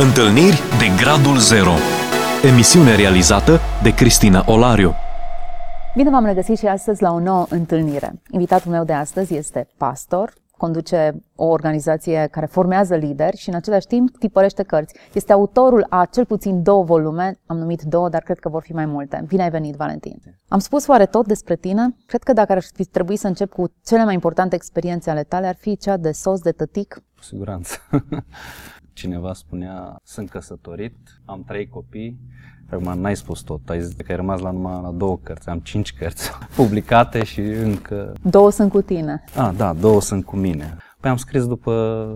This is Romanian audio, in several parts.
Întâlniri de Gradul Zero Emisiune realizată de Cristina Olariu Bine v-am regăsit și astăzi la o nouă întâlnire. Invitatul meu de astăzi este pastor, conduce o organizație care formează lideri și în același timp tipărește cărți. Este autorul a cel puțin două volume, am numit două, dar cred că vor fi mai multe. Bine ai venit, Valentin! Am spus oare tot despre tine? Cred că dacă ar fi trebuit să încep cu cele mai importante experiențe ale tale, ar fi cea de sos, de tătic? Cu siguranță. Cineva spunea, sunt căsătorit, am trei copii, Acum n-ai spus tot, ai zis că ai rămas la numai la două cărți, am cinci cărți publicate și încă... Două sunt cu tine. Ah, da, două sunt cu mine. Păi am scris după,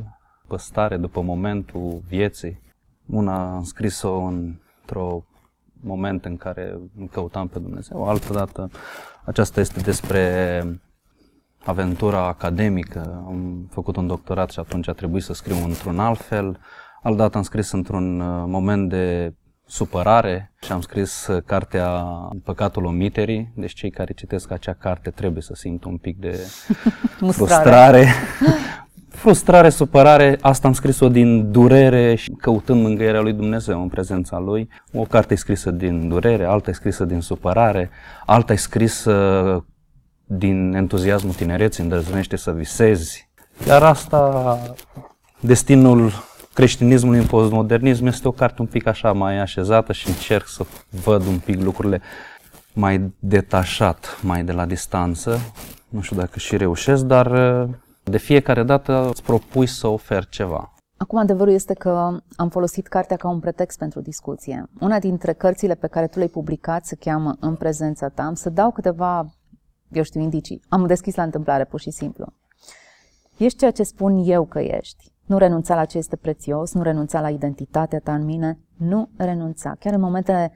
după stare, după momentul vieții. Una am scris-o într-o moment în care îl căutam pe Dumnezeu, altă dată aceasta este despre aventura academică. Am făcut un doctorat și atunci a trebuit să scriu într-un alt fel. Altădată am scris într-un uh, moment de supărare și am scris uh, cartea Păcatul omiterii, deci cei care citesc acea carte trebuie să simtă un pic de frustrare. frustrare, supărare, asta am scris-o din durere și căutând mângâierea lui Dumnezeu în prezența lui. O carte e scrisă din durere, alta e scrisă din supărare, alta e scrisă din entuziasmul tinereții, îndrăznește să visezi. Iar asta, destinul creștinismului în postmodernism este o carte un pic așa mai așezată și încerc să văd un pic lucrurile mai detașat, mai de la distanță. Nu știu dacă și reușesc, dar de fiecare dată îți propui să oferi ceva. Acum adevărul este că am folosit cartea ca un pretext pentru discuție. Una dintre cărțile pe care tu le-ai publicat se cheamă În prezența ta. Am să dau câteva, eu știu, indicii. Am deschis la întâmplare, pur și simplu. Ești ceea ce spun eu că ești. Nu renunța la ce este prețios, nu renunța la identitatea ta în mine, nu renunța. Chiar în momentele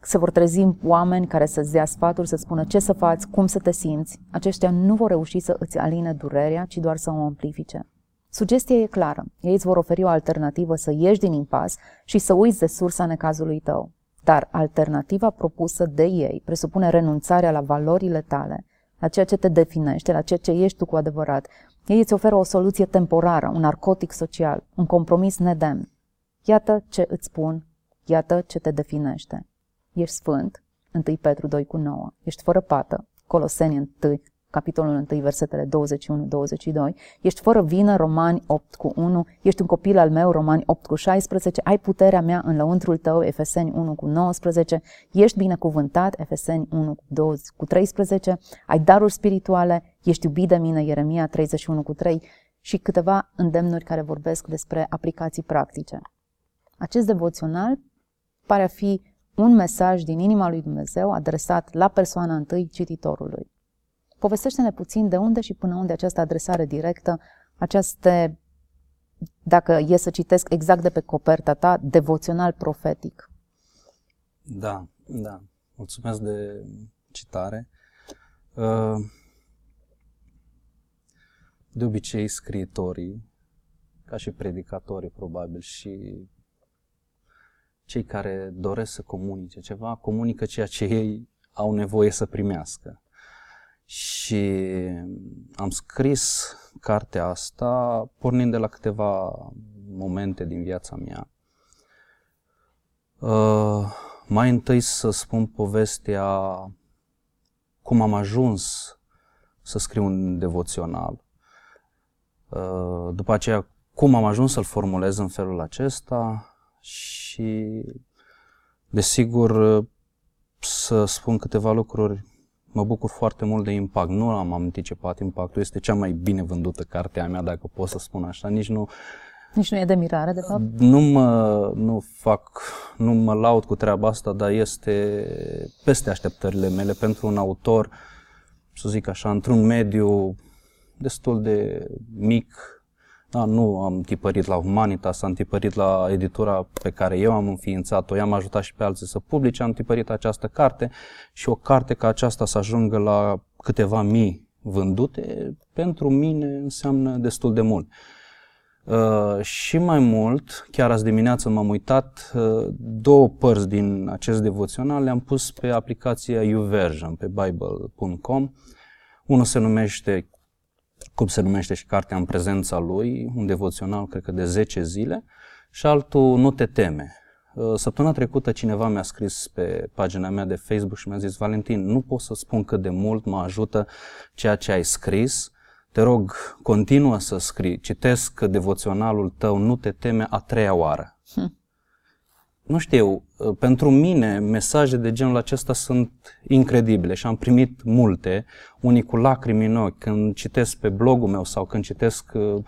se vor trezi oameni care să-ți dea sfaturi, să spună ce să faci, cum să te simți, aceștia nu vor reuși să îți aline durerea, ci doar să o amplifice. Sugestia e clară. Ei îți vor oferi o alternativă să ieși din impas și să uiți de sursa necazului tău. Dar alternativa propusă de ei presupune renunțarea la valorile tale, la ceea ce te definește, la ceea ce ești tu cu adevărat, ei îți oferă o soluție temporară, un narcotic social, un compromis nedemn. Iată ce îți spun, iată ce te definește. Ești sfânt, 1 Petru 2 cu 9, ești fără pată, Coloseni 1, capitolul 1, versetele 21-22, ești fără vină, Romani 8 cu 1, ești un copil al meu, Romani 8 cu 16, ai puterea mea în lăuntrul tău, Efeseni 1 cu 19, ești binecuvântat, Efeseni 1 cu, 20, cu 13, ai daruri spirituale, ești iubit de mine, Ieremia 31 cu 3 și câteva îndemnuri care vorbesc despre aplicații practice. Acest devoțional pare a fi un mesaj din inima lui Dumnezeu adresat la persoana întâi cititorului. Povestește-ne puțin de unde și până unde această adresare directă, aceste, dacă e să citesc exact de pe coperta ta, devoțional profetic. Da, da. Mulțumesc de citare. Uh, de obicei, scriitorii, ca și predicatorii probabil și cei care doresc să comunice ceva, comunică ceea ce ei au nevoie să primească. Și am scris cartea asta pornind de la câteva momente din viața mea. Uh, mai întâi să spun povestea cum am ajuns să scriu un devoțional. Uh, după aceea, cum am ajuns să-l formulez în felul acesta și, desigur, să spun câteva lucruri mă bucur foarte mult de impact. Nu am anticipat impactul, este cea mai bine vândută carte a mea, dacă pot să spun așa. Nici nu, nici nu e de mirare, de fapt? Nu mă, nu fac, nu mă laud cu treaba asta, dar este peste așteptările mele pentru un autor, să zic așa, într-un mediu destul de mic, da, nu am tipărit la Humanitas, am tipărit la editura pe care eu am înființat-o, i-am ajutat și pe alții să publice, am tipărit această carte și o carte ca aceasta să ajungă la câteva mii vândute, pentru mine înseamnă destul de mult. Uh, și mai mult, chiar azi dimineață m-am uitat, uh, două părți din acest devoțional le-am pus pe aplicația YouVersion, pe bible.com. Unul se numește cum se numește și cartea în prezența lui, un devoțional, cred că de 10 zile, și altul nu te teme. Uh, săptămâna trecută cineva mi-a scris pe pagina mea de Facebook și mi-a zis Valentin, nu pot să spun cât de mult mă ajută ceea ce ai scris. Te rog, continuă să scrii. Citesc devoționalul tău, nu te teme a treia oară. Hm. Nu știu, uh, pentru mine mesaje de genul acesta sunt incredibile și am primit multe, unii cu lacrimi în ochi, când citesc pe blogul meu sau când citesc uh,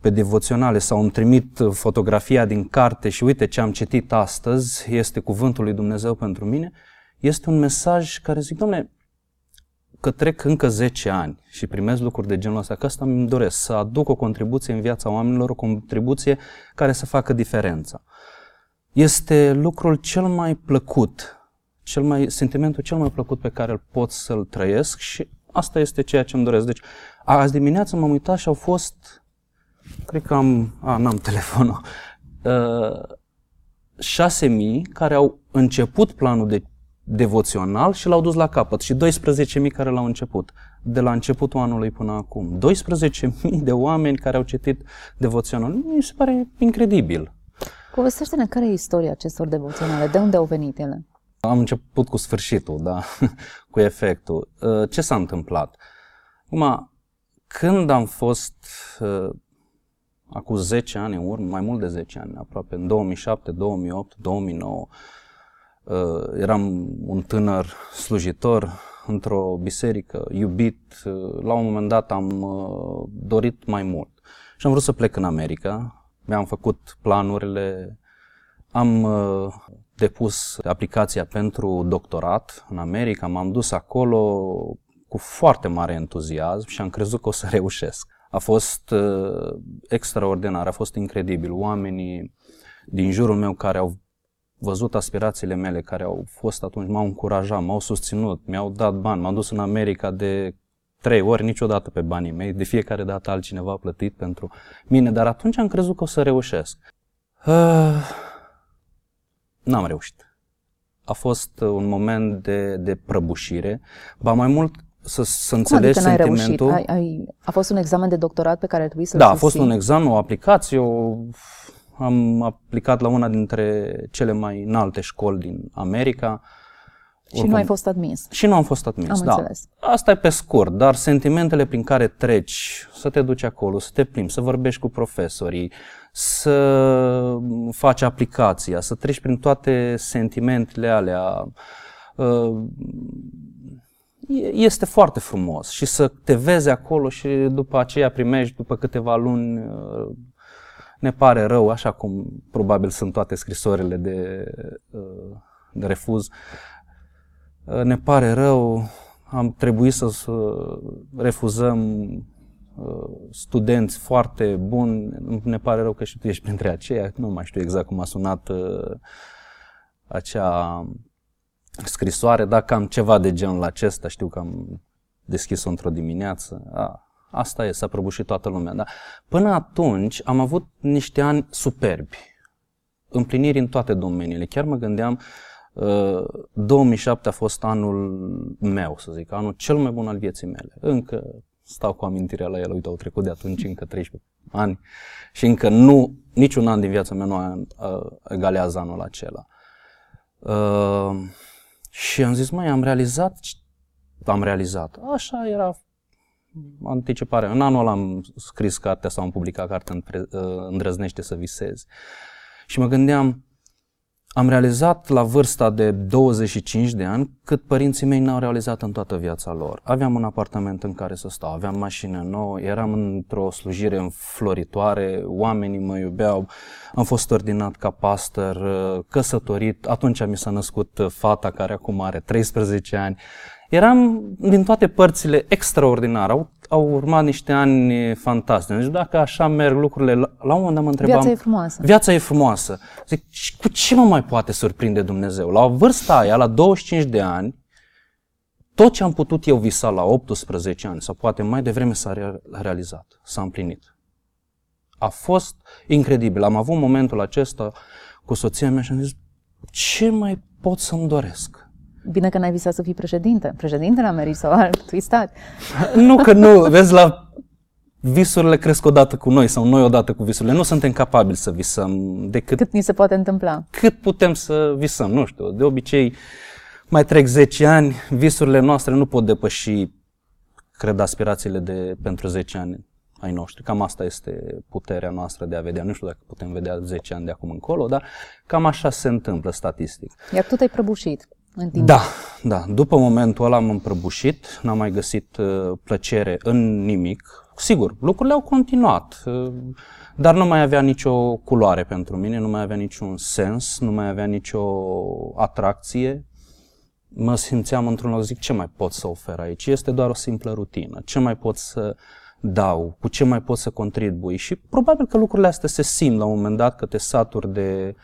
pe devoționale sau îmi trimit fotografia din carte și uite ce am citit astăzi, este cuvântul lui Dumnezeu pentru mine, este un mesaj care zic, domnule, că trec încă 10 ani și primez lucruri de genul ăsta, că asta îmi doresc, să aduc o contribuție în viața oamenilor, o contribuție care să facă diferența. Este lucrul cel mai plăcut, cel mai, sentimentul cel mai plăcut pe care îl pot să-l trăiesc și asta este ceea ce îmi doresc. Deci, azi dimineață m-am uitat și au fost cred că am, a, n-am telefonul, uh, 6.000 care au început planul de devoțional și l-au dus la capăt și 12.000 care l-au început de la începutul anului până acum. 12.000 de oameni care au citit devoțional. Mi se pare incredibil. Povestește-ne care e istoria acestor devoționale, de unde au venit ele? Am început cu sfârșitul, da, cu efectul. Uh, ce s-a întâmplat? Acum, când am fost uh, acum 10 ani în urmă, mai mult de 10 ani, aproape în 2007, 2008, 2009, eram un tânăr slujitor într-o biserică, iubit. Uh, la un moment dat am uh, dorit mai mult și am vrut să plec în America. Mi-am făcut planurile, am uh, depus aplicația pentru doctorat în America, m-am dus acolo cu foarte mare entuziasm și am crezut că o să reușesc a fost uh, extraordinar, a fost incredibil. Oamenii din jurul meu care au văzut aspirațiile mele, care au fost atunci, m-au încurajat, m-au susținut, mi-au dat bani, m-am dus în America de trei ori, niciodată pe banii mei, de fiecare dată altcineva a plătit pentru mine, dar atunci am crezut că o să reușesc. Uh, n-am reușit. A fost un moment de, de prăbușire, ba mai mult să, să înțelegi Cum adică sentimentul. Ai, ai, a fost un examen de doctorat pe care trebuie să-l Da, a fost un examen, o aplicație, o, am aplicat la una dintre cele mai înalte școli din America. Și Oricum, nu ai fost admis. Și nu am fost admis, am da. Înțeles. Asta e pe scurt, dar sentimentele prin care treci, să te duci acolo, să te plimbi, să vorbești cu profesorii, să faci aplicația, să treci prin toate sentimentele alea, uh, este foarte frumos și să te vezi acolo și după aceea primești, după câteva luni, uh, ne pare rău, așa cum probabil sunt toate scrisorile de, uh, de refuz, uh, ne pare rău, am trebuit să refuzăm studenți foarte buni, ne pare rău că și tu ești printre aceia, nu mai știu exact cum a sunat acea scrisoare, dacă am ceva de genul acesta, știu că am deschis-o într-o dimineață, a, asta e, s-a prăbușit toată lumea. Da? Până atunci am avut niște ani superbi, împliniri în toate domeniile. Chiar mă gândeam, uh, 2007 a fost anul meu, să zic, anul cel mai bun al vieții mele. Încă stau cu amintirea la el, uite, au trecut de atunci încă 13 ani și încă nu, niciun an din viața mea nu egalează anul acela. Uh, și am zis, mai am realizat, am realizat. Așa era anticipare. În anul ăla am scris cartea sau am publicat cartea Îndrăznește să visezi. Și mă gândeam, am realizat la vârsta de 25 de ani cât părinții mei n-au realizat în toată viața lor. Aveam un apartament în care să stau, aveam mașină nouă, eram într-o slujire înfloritoare, oamenii mă iubeau, am fost ordinat ca pastor, căsătorit, atunci mi s-a născut fata care acum are 13 ani. Eram din toate părțile extraordinar. Au, au urmat niște ani fantastici. Deci dacă așa merg lucrurile, la, la un moment dat mă întrebam... Viața e frumoasă. Viața e frumoasă. Zic, și cu ce mă mai poate surprinde Dumnezeu? La vârsta aia, la 25 de ani, tot ce am putut eu visa la 18 ani, sau poate mai devreme s-a realizat, s-a împlinit. A fost incredibil. Am avut momentul acesta cu soția mea și am zis, ce mai pot să-mi doresc? Bine că n-ai visat să fii președinte. Președintele Americii sau altui stat. Nu că nu, vezi, la visurile cresc odată cu noi sau noi odată cu visurile. Nu suntem capabili să visăm decât Cât ni se poate întâmpla? cât putem să visăm. Nu știu, de obicei mai trec 10 ani, visurile noastre nu pot depăși, cred, aspirațiile de pentru 10 ani ai noștri. Cam asta este puterea noastră de a vedea. Nu știu dacă putem vedea 10 ani de acum încolo, dar cam așa se întâmplă statistic. Iar tu te-ai prăbușit în timp. Da, da. După momentul ăla m-am prăbușit, n-am mai găsit uh, plăcere în nimic. Sigur, lucrurile au continuat, uh, dar nu mai avea nicio culoare pentru mine, nu mai avea niciun sens, nu mai avea nicio atracție. Mă simțeam într-un loc, zic, ce mai pot să ofer aici? Este doar o simplă rutină. Ce mai pot să dau? Cu ce mai pot să contribui? Și probabil că lucrurile astea se simt la un moment dat că te saturi de,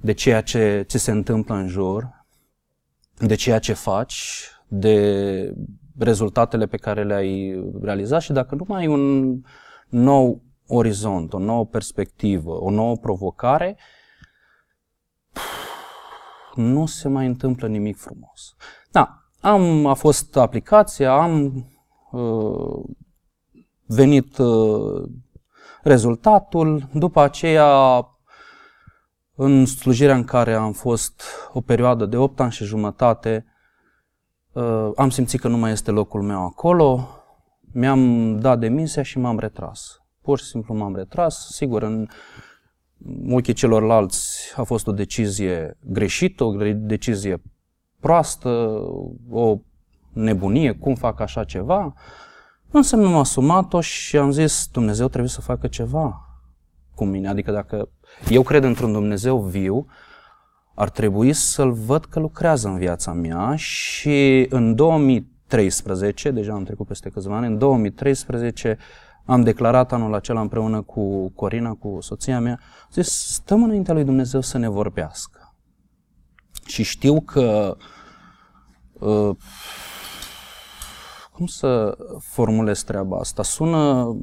de ceea ce, ce se întâmplă în jur de ceea ce faci, de rezultatele pe care le-ai realizat și dacă nu mai ai un nou orizont, o nouă perspectivă, o nouă provocare, nu se mai întâmplă nimic frumos. Da, am, a fost aplicația, am uh, venit uh, rezultatul, după aceea în slujirea în care am fost o perioadă de 8 ani și jumătate, uh, am simțit că nu mai este locul meu acolo, mi-am dat demisia și m-am retras. Pur și simplu m-am retras. Sigur, în ochii celorlalți a fost o decizie greșită, o decizie proastă, o nebunie, cum fac așa ceva. Însă mi-am asumat-o și am zis, Dumnezeu trebuie să facă ceva cu mine. Adică dacă eu cred într-un Dumnezeu viu, ar trebui să-L văd că lucrează în viața mea și în 2013, deja am trecut peste câțiva ani, în 2013 am declarat anul acela împreună cu Corina, cu soția mea, zis, stăm înaintea lui Dumnezeu să ne vorbească. Și știu că uh, cum să formulez treaba asta? Sună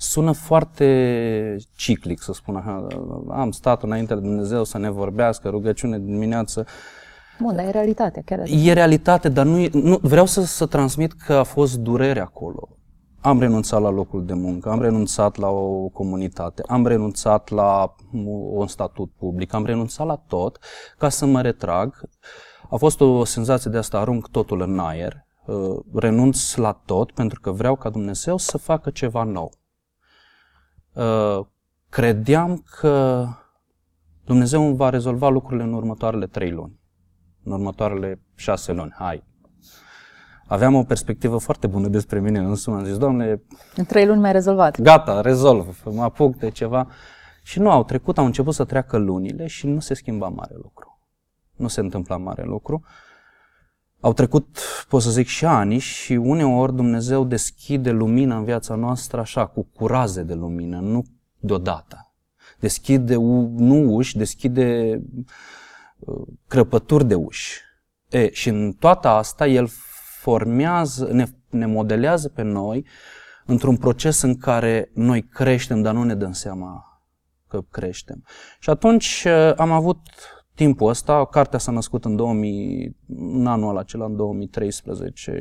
sună foarte ciclic, să spun așa. Am stat înainte de Dumnezeu să ne vorbească, rugăciune dimineață. Bun, dar e realitatea, chiar așa. E realitate, dar nu, e, nu vreau să, să transmit că a fost durere acolo. Am renunțat la locul de muncă, am renunțat la o comunitate, am renunțat la un statut public, am renunțat la tot ca să mă retrag. A fost o senzație de asta, arunc totul în aer, uh, renunț la tot pentru că vreau ca Dumnezeu să facă ceva nou. Uh, credeam că Dumnezeu îmi va rezolva lucrurile în următoarele trei luni, în următoarele șase luni. Hai! Aveam o perspectivă foarte bună despre mine însumi. Am zis, Doamne... În trei luni mai rezolvat. Gata, rezolv, mă apuc de ceva. Și nu, au trecut, au început să treacă lunile și nu se schimba mare lucru. Nu se întâmpla mare lucru. Au trecut, pot să zic, și ani și uneori Dumnezeu deschide lumina în viața noastră așa, cu curaze de lumină, nu deodată. Deschide nu uși, deschide uh, crăpături de uși. E, și în toată asta El formează, ne, ne modelează pe noi într-un proces în care noi creștem, dar nu ne dăm seama că creștem. Și atunci uh, am avut timpul ăsta. Cartea s-a născut în, 2000, în anul acela, în 2013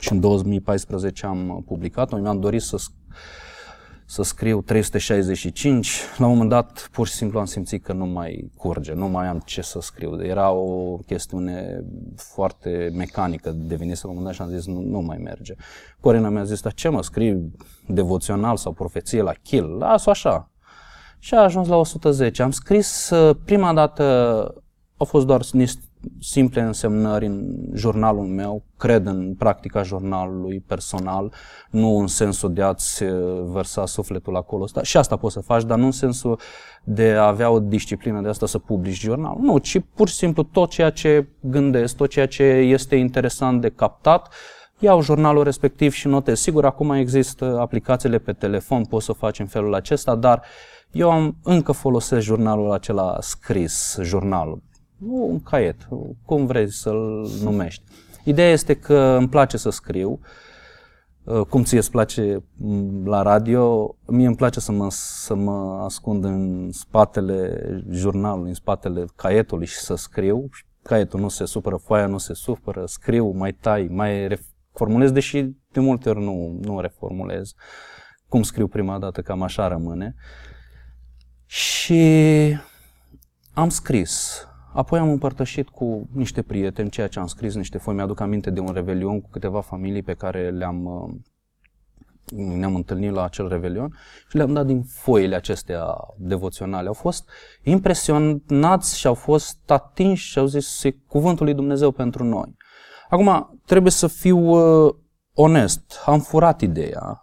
și în 2014 am publicat-o. Mi-am dorit să, să scriu 365. La un moment dat, pur și simplu am simțit că nu mai curge, nu mai am ce să scriu. Era o chestiune foarte mecanică, devenise la un moment dat și am zis nu, nu mai merge. Corina mi-a zis, dar ce mă, scrii devoțional sau profeție la kill? Las-o așa, și a ajuns la 110. Am scris uh, prima dată, au fost doar simple însemnări în jurnalul meu, cred în practica jurnalului personal, nu în sensul de a-ți uh, vărsa sufletul acolo. Și asta poți să faci, dar nu în sensul de a avea o disciplină de asta să publici jurnal. Nu, ci pur și simplu tot ceea ce gândesc, tot ceea ce este interesant de captat, iau jurnalul respectiv și notez. Sigur, acum există aplicațiile pe telefon, poți să o faci în felul acesta, dar uh, eu am, încă folosesc jurnalul acela scris, jurnalul, nu un caiet, cum vrei să-l numești. Ideea este că îmi place să scriu, uh, cum ție îți place mm, la radio, mie îmi place să mă, să mă ascund în spatele jurnalului, în spatele caietului și să scriu. Caietul nu se supără, foaia nu se supără, scriu, mai tai, mai reformulez, deși de multe ori nu, nu reformulez. Cum scriu prima dată, cam așa rămâne. Și am scris. Apoi am împărtășit cu niște prieteni ceea ce am scris, niște foi. Mi-aduc aminte de un revelion cu câteva familii pe care le-am uh, ne-am întâlnit la acel revelion și le-am dat din foile acestea devoționale. Au fost impresionați și au fost atinși și au zis, e cuvântul lui Dumnezeu pentru noi. Acum, trebuie să fiu uh, onest, am furat ideea, uh,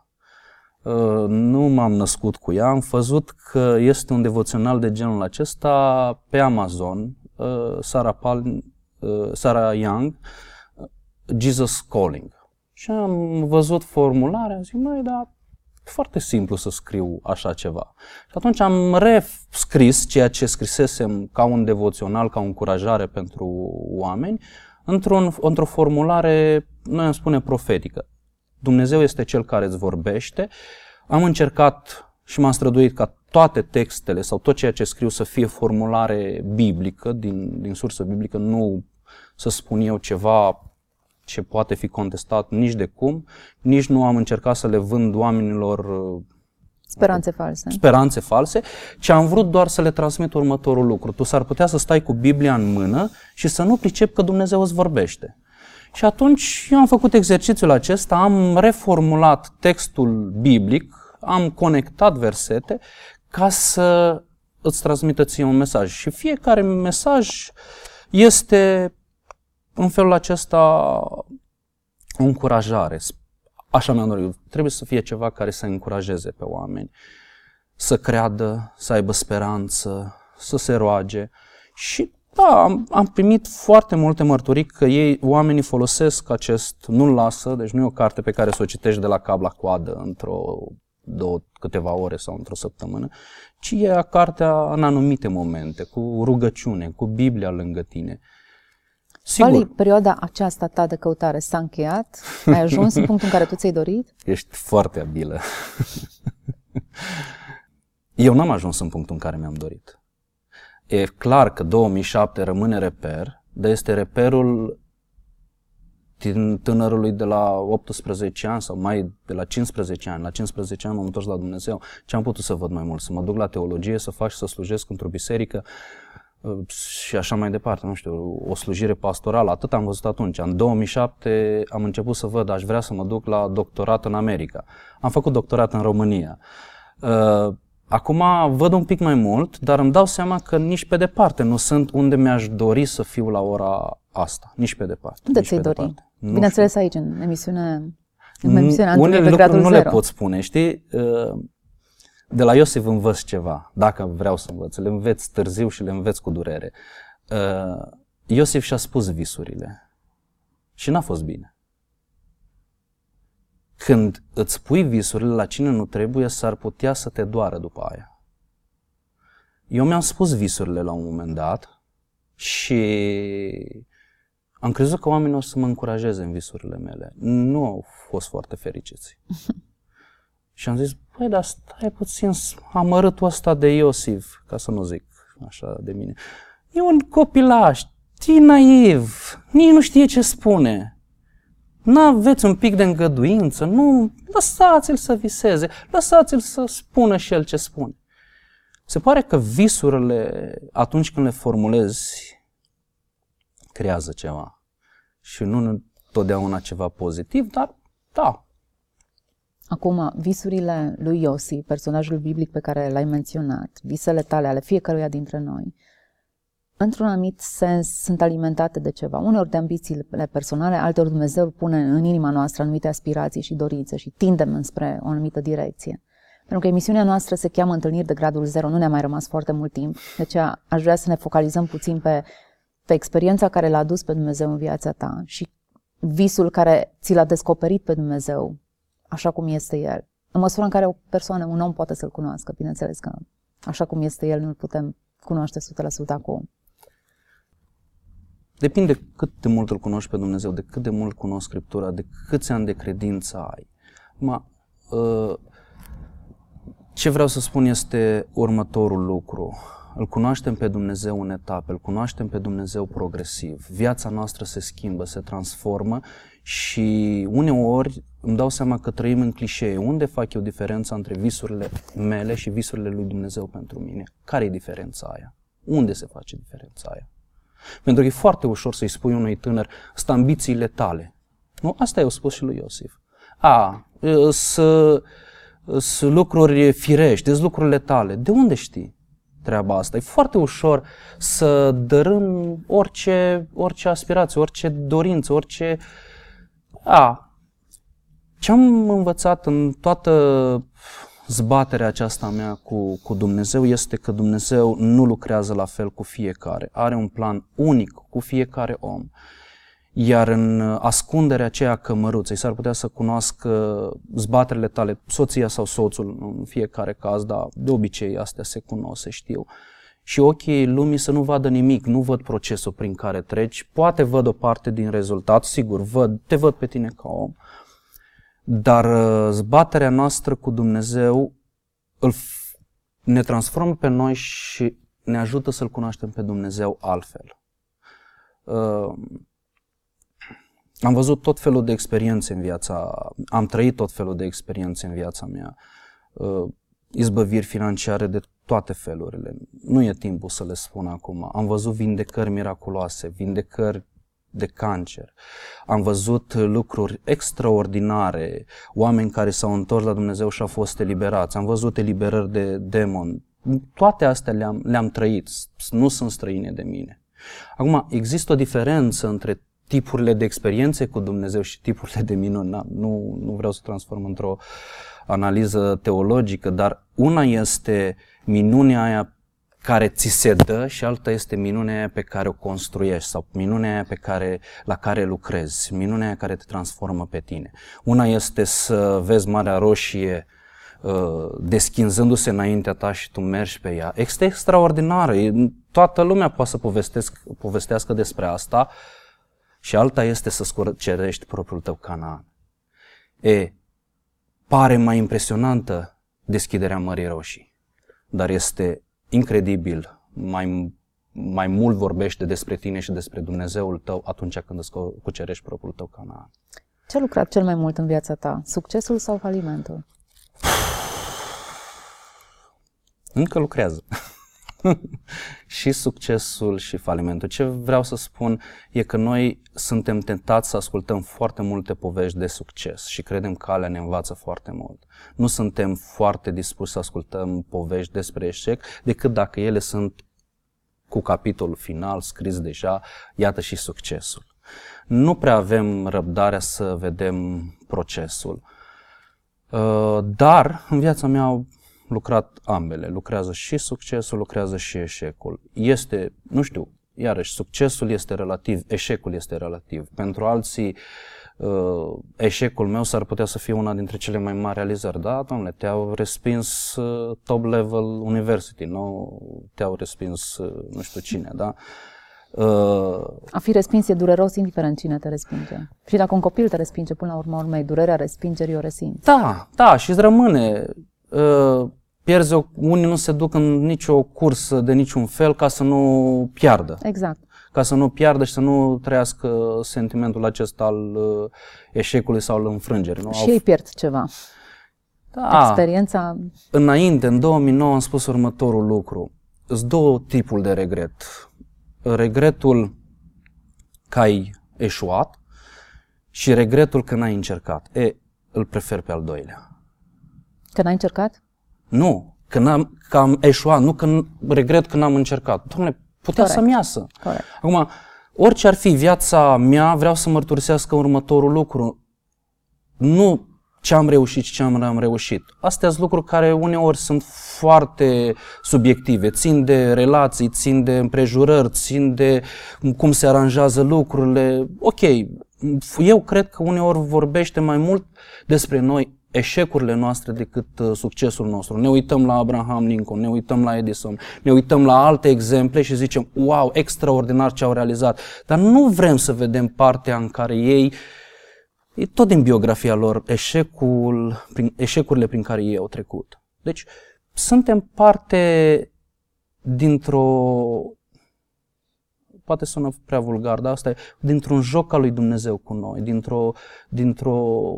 nu m-am născut cu ea, am văzut că este un devoțional de genul acesta pe Amazon, uh, Sarah, Pal, uh, Sarah Young, uh, Jesus Calling. Și am văzut formularea, zic, măi, dar foarte simplu să scriu așa ceva. Și atunci am rescris ceea ce scrisesem ca un devoțional, ca o încurajare pentru oameni, într-un, într-o formulare, noi am spune, profetică. Dumnezeu este Cel care îți vorbește. Am încercat și m-am străduit ca toate textele sau tot ceea ce scriu să fie formulare biblică, din, din sursă biblică, nu să spun eu ceva ce poate fi contestat nici de cum, nici nu am încercat să le vând oamenilor uh, Speranțe false. speranțe false, ci am vrut doar să le transmit următorul lucru. Tu s-ar putea să stai cu Biblia în mână și să nu pricepi că Dumnezeu îți vorbește. Și atunci eu am făcut exercițiul acesta, am reformulat textul biblic, am conectat versete ca să îți transmită ție un mesaj. Și fiecare mesaj este în felul acesta o încurajare. Așa mi-am dorit. Trebuie să fie ceva care să încurajeze pe oameni, să creadă, să aibă speranță, să se roage. Și da, am, am primit foarte multe mărturii că ei, oamenii folosesc acest, nu-l lasă, deci nu e o carte pe care să o citești de la cap la coadă într-o două, câteva ore sau într-o săptămână, ci e cartea în anumite momente, cu rugăciune, cu Biblia lângă tine. Sigur. Vali, perioada aceasta ta de căutare s-a încheiat? Ai ajuns în punctul în care tu ți-ai dorit? Ești foarte abilă. Eu n-am ajuns în punctul în care mi-am dorit. E clar că 2007 rămâne reper, dar este reperul tânărului de la 18 ani sau mai de la 15 ani. La 15 ani m-am întors la Dumnezeu. Ce am putut să văd mai mult? Să mă duc la teologie, să fac și să slujesc într-o biserică și așa mai departe, nu știu, o slujire pastorală, atât am văzut atunci. În 2007 am început să văd, aș vrea să mă duc la doctorat în America. Am făcut doctorat în România. Uh, acum văd un pic mai mult, dar îmi dau seama că nici pe departe nu sunt unde mi-aș dori să fiu la ora asta. Nici pe departe. Unde ți-ai dori? Bineînțeles aici, în emisiune în emisiunea Unele lucruri nu zero. le pot spune, știi? Uh, de la Iosif învăț ceva, dacă vreau să învăț. Le înveț târziu și le înveț cu durere. Uh, Iosif și-a spus visurile și n-a fost bine. Când îți pui visurile la cine nu trebuie, s-ar putea să te doară după aia. Eu mi-am spus visurile la un moment dat și am crezut că oamenii o să mă încurajeze în visurile mele. Nu au fost foarte fericiți. Și am zis, păi, dar stai puțin, amărâtul ăsta de Iosif, ca să nu zic așa de mine, e un copilaș, e naiv, nici nu știe ce spune. N-aveți un pic de îngăduință, nu, lăsați-l să viseze, lăsați-l să spună și el ce spune. Se pare că visurile, atunci când le formulezi, creează ceva. Și nu totdeauna ceva pozitiv, dar da, Acum, visurile lui Iosi, personajul biblic pe care l-ai menționat, visele tale ale fiecăruia dintre noi, într-un anumit sens sunt alimentate de ceva. Uneori de ambițiile personale, alteori Dumnezeu pune în inima noastră anumite aspirații și dorințe și tindem înspre o anumită direcție. Pentru că emisiunea noastră se cheamă Întâlniri de Gradul Zero, nu ne-a mai rămas foarte mult timp, de aceea aș vrea să ne focalizăm puțin pe, pe experiența care l-a adus pe Dumnezeu în viața ta și visul care ți l-a descoperit pe Dumnezeu așa cum este el. În măsura în care o persoană, un om poate să-l cunoască, bineînțeles că așa cum este el nu-l putem cunoaște 100% acum. Depinde cât de mult îl cunoști pe Dumnezeu, de cât de mult cunoști Scriptura, de câți ani de credință ai. Ma, uh, ce vreau să spun este următorul lucru. Îl cunoaștem pe Dumnezeu în etape, îl cunoaștem pe Dumnezeu progresiv. Viața noastră se schimbă, se transformă Și uneori îmi dau seama că trăim în clișee. Unde fac eu diferența între visurile mele și visurile lui Dumnezeu pentru mine? Care e diferența aia? Unde se face diferența aia? Pentru că e foarte ușor să-i spui unui tânăr, sunt ambițiile tale. Nu? Asta i-au spus și lui Iosif. A, să, să lucruri firești, sunt lucrurile tale. De unde știi treaba asta? E foarte ușor să dărâm orice, orice aspirație, orice dorință, orice... A, ce am învățat în toată zbaterea aceasta mea cu, cu Dumnezeu este că Dumnezeu nu lucrează la fel cu fiecare. Are un plan unic cu fiecare om. Iar în ascunderea aceea cămăruței s-ar putea să cunoască zbaterile tale, soția sau soțul în fiecare caz, dar de obicei astea se cunosc, se știu. Și ochii lumii să nu vadă nimic, nu văd procesul prin care treci, poate văd o parte din rezultat, sigur, văd, te văd pe tine ca om, dar uh, zbaterea noastră cu Dumnezeu îl, ne transformă pe noi și ne ajută să-L cunoaștem pe Dumnezeu altfel. Uh, am văzut tot felul de experiențe în viața, am trăit tot felul de experiențe în viața mea, uh, izbăviri financiare de toate felurile. Nu e timpul să le spun acum. Am văzut vindecări miraculoase, vindecări de cancer. Am văzut lucruri extraordinare, oameni care s-au întors la Dumnezeu și au fost eliberați. Am văzut eliberări de demon. Toate astea le-am, le-am trăit, nu sunt străine de mine. Acum, există o diferență între tipurile de experiențe cu Dumnezeu și tipurile de minuni. Nu, nu vreau să transform într-o analiză teologică, dar una este minunea aia care ți se dă și alta este minunea aia pe care o construiești sau minunea aia pe care, la care lucrezi, minunea aia care te transformă pe tine. Una este să vezi Marea Roșie uh, deschinzându-se înaintea ta și tu mergi pe ea. Este extraordinară, toată lumea poate să povestească despre asta și alta este să scurcerești propriul tău Canaan. E, pare mai impresionantă deschiderea Mării Roșii, dar este incredibil, mai, mai mult vorbește despre tine și despre Dumnezeul tău atunci când îți cucerești propriul tău Canaan. Ce a lucrat cel mai mult în viața ta? Succesul sau falimentul? Încă lucrează. și succesul și falimentul. Ce vreau să spun e că noi suntem tentați să ascultăm foarte multe povești de succes și credem că alea ne învață foarte mult. Nu suntem foarte dispuși să ascultăm povești despre eșec decât dacă ele sunt cu capitolul final scris deja, iată și succesul. Nu prea avem răbdarea să vedem procesul. Uh, dar în viața mea lucrat ambele. Lucrează și succesul, lucrează și eșecul. Este, nu știu, iarăși, succesul este relativ, eșecul este relativ. Pentru alții, uh, eșecul meu s-ar putea să fie una dintre cele mai mari realizări. Da, domnule, te-au respins uh, top level university, nu te-au respins uh, nu știu cine, da? A fi respins e dureros indiferent cine te respinge. Și dacă un copil te respinge, până la urmă urmei, durerea respingerii o resimți. Da, da, și îți rămâne pierzi, o, unii nu se duc în nicio cursă de niciun fel ca să nu piardă. Exact. Ca să nu piardă și să nu trăiască sentimentul acesta al uh, eșecului sau al înfrângerii. Nu? Și Au... ei pierd ceva. Da. Experiența... Înainte, în 2009, am spus următorul lucru. Sunt două tipuri de regret. Regretul că ai eșuat și regretul că n-ai încercat. E, îl prefer pe al doilea. Că n-ai încercat? Nu, că, n-am, că am eșuat, nu că regret că n-am încercat. Doamne, putea Corect. să-mi iasă. Corect. Acum, orice ar fi viața mea, vreau să mărturisească următorul lucru. Nu ce am reușit și ce am, am reușit. Astea sunt lucruri care uneori sunt foarte subiective, țin de relații, țin de împrejurări, țin de cum se aranjează lucrurile. Ok, eu cred că uneori vorbește mai mult despre noi eșecurile noastre decât uh, succesul nostru. Ne uităm la Abraham Lincoln, ne uităm la Edison, ne uităm la alte exemple și zicem, wow, extraordinar ce au realizat. Dar nu vrem să vedem partea în care ei, e tot din biografia lor, eșecul, prin, eșecurile prin care ei au trecut. Deci, suntem parte dintr-o poate sună prea vulgar, dar asta e dintr-un joc al lui Dumnezeu cu noi, dintr-o, dintr-o...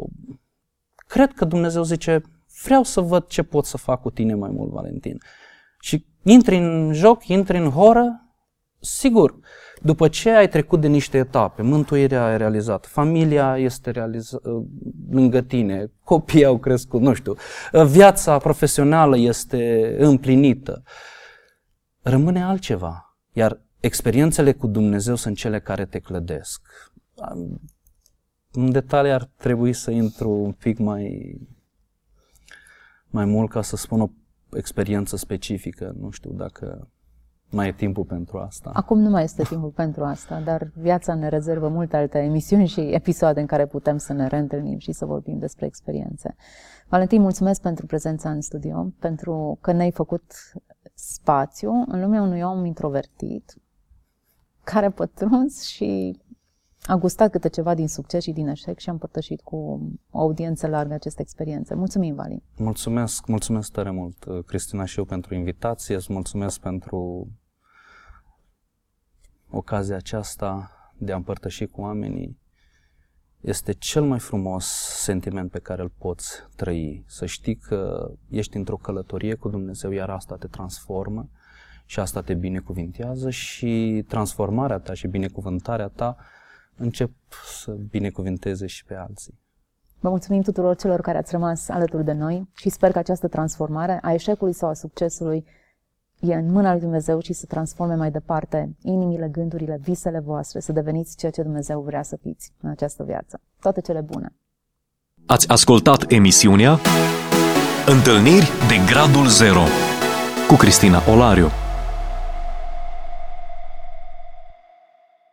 Cred că Dumnezeu zice, vreau să văd ce pot să fac cu tine mai mult, Valentin. Și intri în joc, intri în horă, sigur, după ce ai trecut de niște etape, mântuirea e realizată, familia este realizată lângă tine, copiii au crescut, nu știu, viața profesională este împlinită, rămâne altceva. Iar experiențele cu Dumnezeu sunt cele care te clădesc. În detalii ar trebui să intru un pic mai, mai mult ca să spun o experiență specifică. Nu știu dacă mai e timpul pentru asta. Acum nu mai este timpul pentru asta, dar viața ne rezervă multe alte emisiuni și episoade în care putem să ne reîntâlnim și să vorbim despre experiențe. Valentin, mulțumesc pentru prezența în studio, pentru că ne-ai făcut spațiu în lumea unui om introvertit, care a pătruns și a gustat câte ceva din succes și din eșec și a împărtășit cu o audiență largă aceste experiențe. Mulțumim, Vali! Mulțumesc, mulțumesc tare mult, Cristina, și eu pentru invitație, îți mulțumesc pentru ocazia aceasta de a împărtăși cu oamenii. Este cel mai frumos sentiment pe care îl poți trăi. Să știi că ești într-o călătorie cu Dumnezeu, iar asta te transformă și asta te binecuvintează și transformarea ta și binecuvântarea ta încep să binecuvinteze și pe alții. Vă mulțumim tuturor celor care ați rămas alături de noi și sper că această transformare a eșecului sau a succesului e în mâna lui Dumnezeu și să transforme mai departe inimile, gândurile, visele voastre, să deveniți ceea ce Dumnezeu vrea să fiți în această viață. Toate cele bune! Ați ascultat emisiunea Întâlniri de Gradul Zero cu Cristina Olariu.